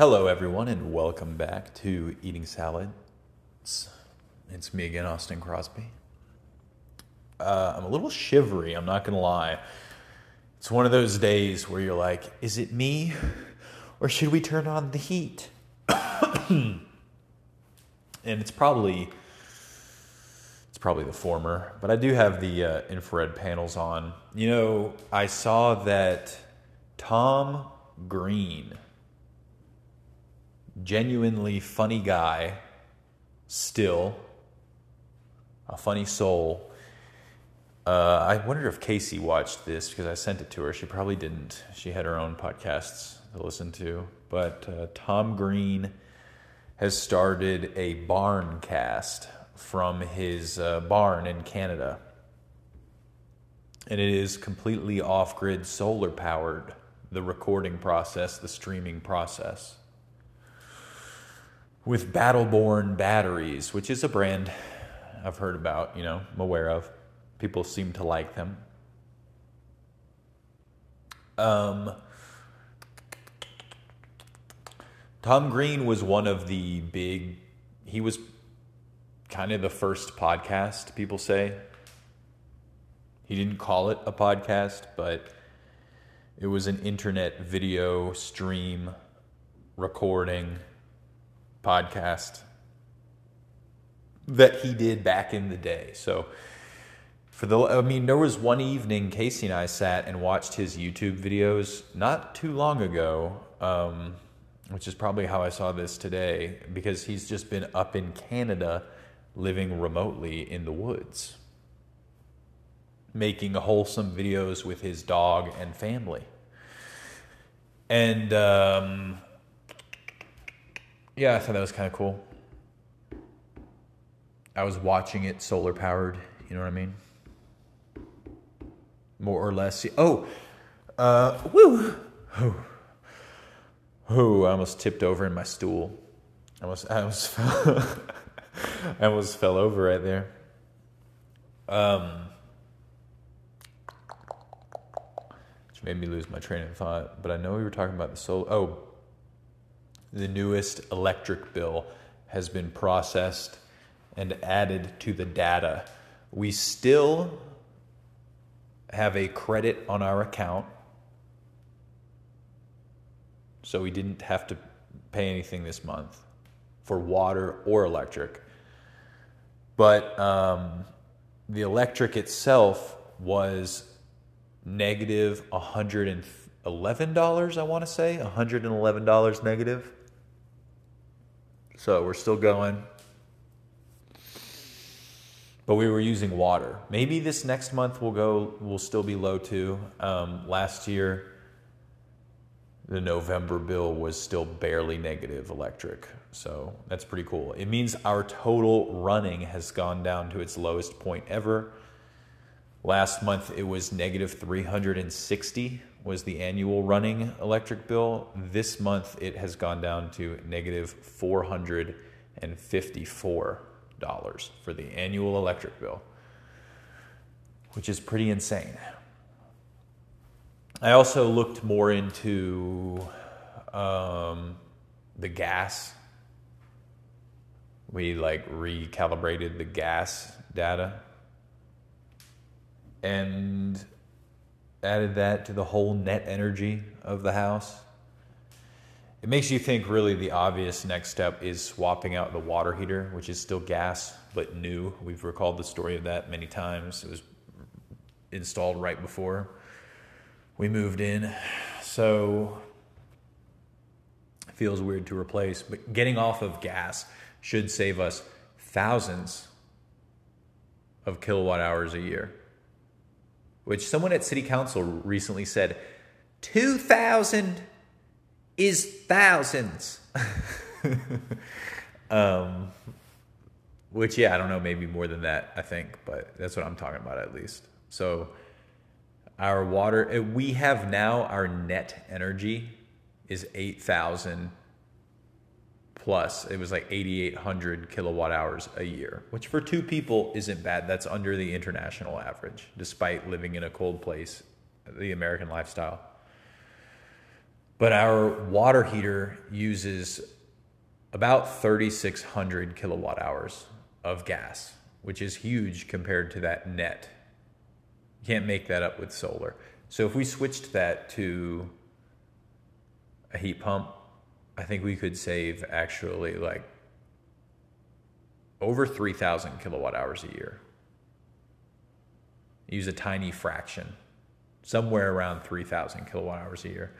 Hello, everyone, and welcome back to Eating Salad. It's, it's me again, Austin Crosby. Uh, I'm a little shivery, I'm not going to lie. It's one of those days where you're like, is it me or should we turn on the heat? and it's probably it's probably the former, but I do have the uh, infrared panels on. You know, I saw that Tom Green, genuinely funny guy, still a funny soul. Uh, I wonder if Casey watched this because I sent it to her. She probably didn't. She had her own podcasts to listen to. But uh, Tom Green has started a barn cast from his uh, barn in Canada. And it is completely off grid solar powered, the recording process, the streaming process. With Battleborn batteries, which is a brand I've heard about, you know, I'm aware of. People seem to like them. Um, Tom Green was one of the big, he was kind of the first podcast, people say. He didn't call it a podcast, but it was an internet video stream recording podcast that he did back in the day. So, for the, I mean, there was one evening Casey and I sat and watched his YouTube videos not too long ago. Um, which is probably how I saw this today, because he's just been up in Canada living remotely in the woods, making wholesome videos with his dog and family. And um, yeah, I thought that was kind of cool. I was watching it solar powered, you know what I mean? More or less. Oh, uh, woo! Oh. Oh, I almost tipped over in my stool. I almost, I almost, fell, I almost fell over right there. Um, which made me lose my train of thought. But I know we were talking about the solar. Oh, the newest electric bill has been processed and added to the data. We still have a credit on our account so we didn't have to pay anything this month for water or electric. But um, the electric itself was negative $111, I want to say. $111 negative. So we're still going. But we were using water. Maybe this next month we'll go. we'll still be low too. Um, last year, the November bill was still barely negative electric. So that's pretty cool. It means our total running has gone down to its lowest point ever. Last month it was negative 360 was the annual running electric bill. This month it has gone down to negative negative 454 dollars for the annual electric bill, which is pretty insane. I also looked more into um, the gas. We like recalibrated the gas data and added that to the whole net energy of the house. It makes you think really the obvious next step is swapping out the water heater, which is still gas but new. We've recalled the story of that many times. It was installed right before we moved in. So it feels weird to replace, but getting off of gas should save us thousands of kilowatt hours a year. Which someone at city council recently said 2,000 is thousands. um, which, yeah, I don't know, maybe more than that, I think, but that's what I'm talking about at least. So, our water, uh, we have now our net energy is 8,000 plus. It was like 8,800 kilowatt hours a year, which for two people isn't bad. That's under the international average, despite living in a cold place, the American lifestyle. But our water heater uses about 3,600 kilowatt hours of gas, which is huge compared to that net. You can't make that up with solar. So if we switched that to a heat pump, I think we could save actually like over 3,000 kilowatt hours a year. Use a tiny fraction, somewhere around 3,000 kilowatt hours a year,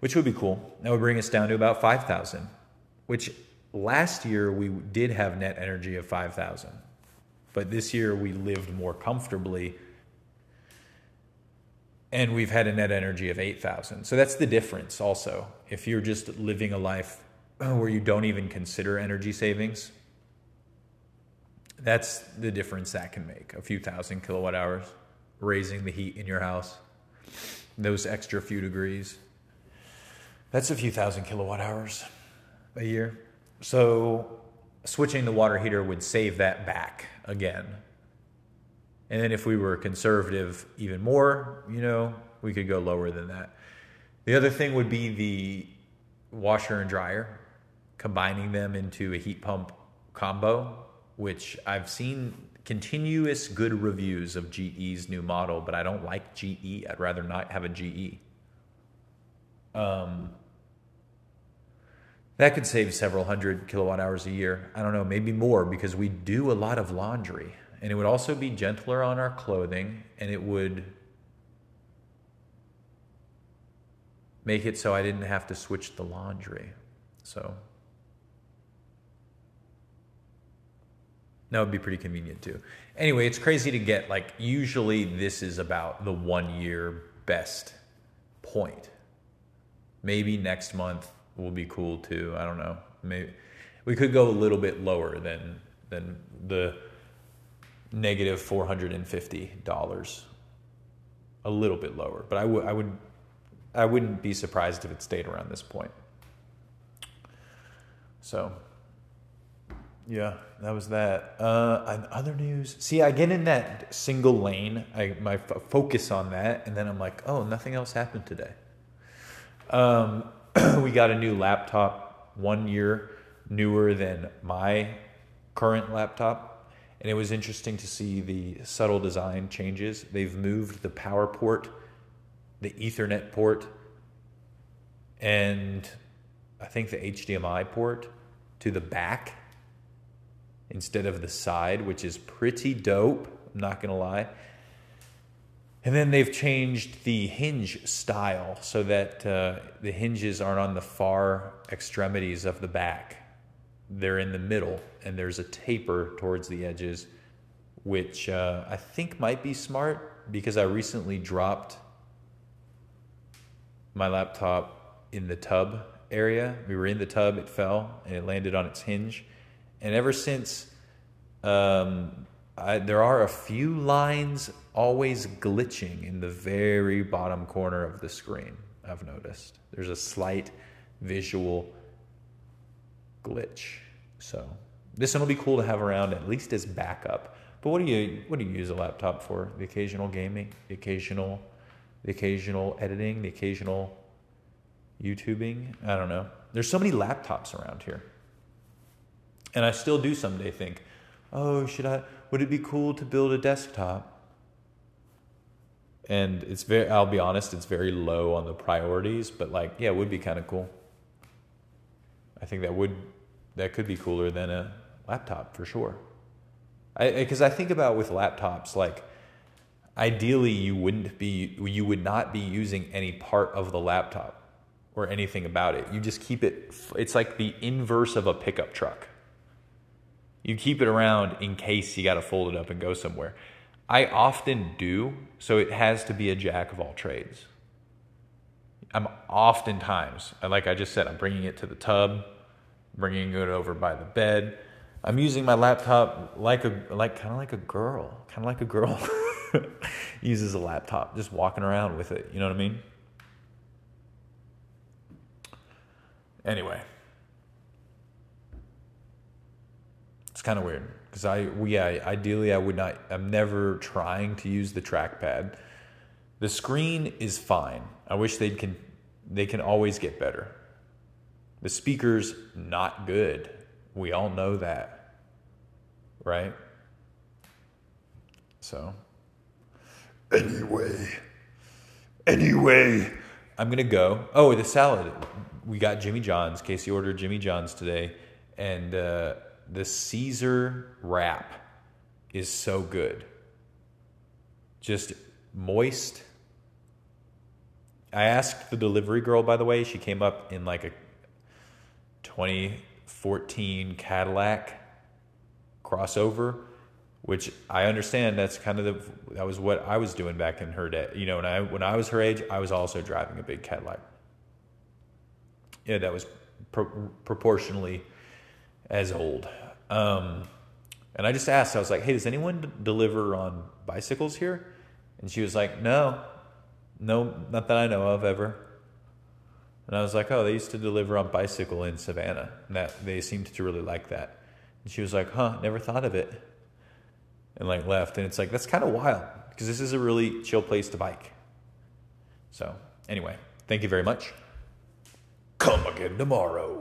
which would be cool. That would bring us down to about 5,000, which last year we did have net energy of 5,000. But this year we lived more comfortably and we've had a net energy of 8,000. So that's the difference also. If you're just living a life oh, where you don't even consider energy savings, that's the difference that can make a few thousand kilowatt hours, raising the heat in your house, those extra few degrees. That's a few thousand kilowatt hours a year. So switching the water heater would save that back again. And then if we were conservative even more, you know, we could go lower than that. The other thing would be the washer and dryer, combining them into a heat pump combo, which I've seen continuous good reviews of GE's new model, but I don't like GE. I'd rather not have a GE. Um, that could save several hundred kilowatt hours a year. I don't know, maybe more because we do a lot of laundry. And it would also be gentler on our clothing and it would make it so I didn't have to switch the laundry. So that would be pretty convenient too. Anyway, it's crazy to get like usually this is about the one year best point. Maybe next month will be cool too. I don't know. Maybe we could go a little bit lower than than the negative four hundred and fifty dollars. A little bit lower, but I would I would I wouldn't be surprised if it stayed around this point. So, yeah, that was that. Uh, other news. See, I get in that single lane. I my f- focus on that, and then I'm like, oh, nothing else happened today. Um, we got a new laptop, one year newer than my current laptop. And it was interesting to see the subtle design changes. They've moved the power port, the Ethernet port, and I think the HDMI port to the back instead of the side, which is pretty dope. I'm not going to lie. And then they've changed the hinge style so that uh, the hinges aren't on the far extremities of the back. They're in the middle, and there's a taper towards the edges, which uh, I think might be smart because I recently dropped my laptop in the tub area. We were in the tub, it fell, and it landed on its hinge. And ever since, um, I, there are a few lines always glitching in the very bottom corner of the screen. I've noticed there's a slight visual glitch. So this one will be cool to have around at least as backup. But what do you what do you use a laptop for? The occasional gaming, the occasional the occasional editing, the occasional YouTubing. I don't know. There's so many laptops around here. And I still do someday think, oh, should I would it be cool to build a desktop? And it's very, I'll be honest, it's very low on the priorities, but like, yeah, it would be kind of cool. I think that would, that could be cooler than a laptop for sure. Because I, I think about with laptops, like, ideally you wouldn't be, you would not be using any part of the laptop or anything about it. You just keep it, it's like the inverse of a pickup truck. You keep it around in case you got to fold it up and go somewhere. I often do, so it has to be a jack of all trades. I'm oftentimes, like I just said, I'm bringing it to the tub, bringing it over by the bed. I'm using my laptop like a like kind of like a girl, kind of like a girl uses a laptop, just walking around with it. You know what I mean? Anyway, It's kind of weird because I, we, I, ideally, I would not, I'm never trying to use the trackpad. The screen is fine. I wish they'd can, they can always get better. The speaker's not good. We all know that. Right? So, anyway, anyway, I'm going to go. Oh, the salad. We got Jimmy John's. Casey ordered Jimmy John's today. And uh, the Caesar wrap is so good. Just moist. I asked the delivery girl, by the way, she came up in like a 2014 Cadillac crossover, which I understand that's kind of the that was what I was doing back in her day. You know, when I when I was her age, I was also driving a big Cadillac. Yeah, that was pro- proportionally as old. Um, and I just asked, I was like, hey, does anyone deliver on bicycles here? And she was like, no, no, not that I know of ever. And I was like, oh, they used to deliver on bicycle in Savannah. And that they seemed to really like that. And she was like, huh, never thought of it. And like left. And it's like, that's kind of wild because this is a really chill place to bike. So, anyway, thank you very much. Come again tomorrow.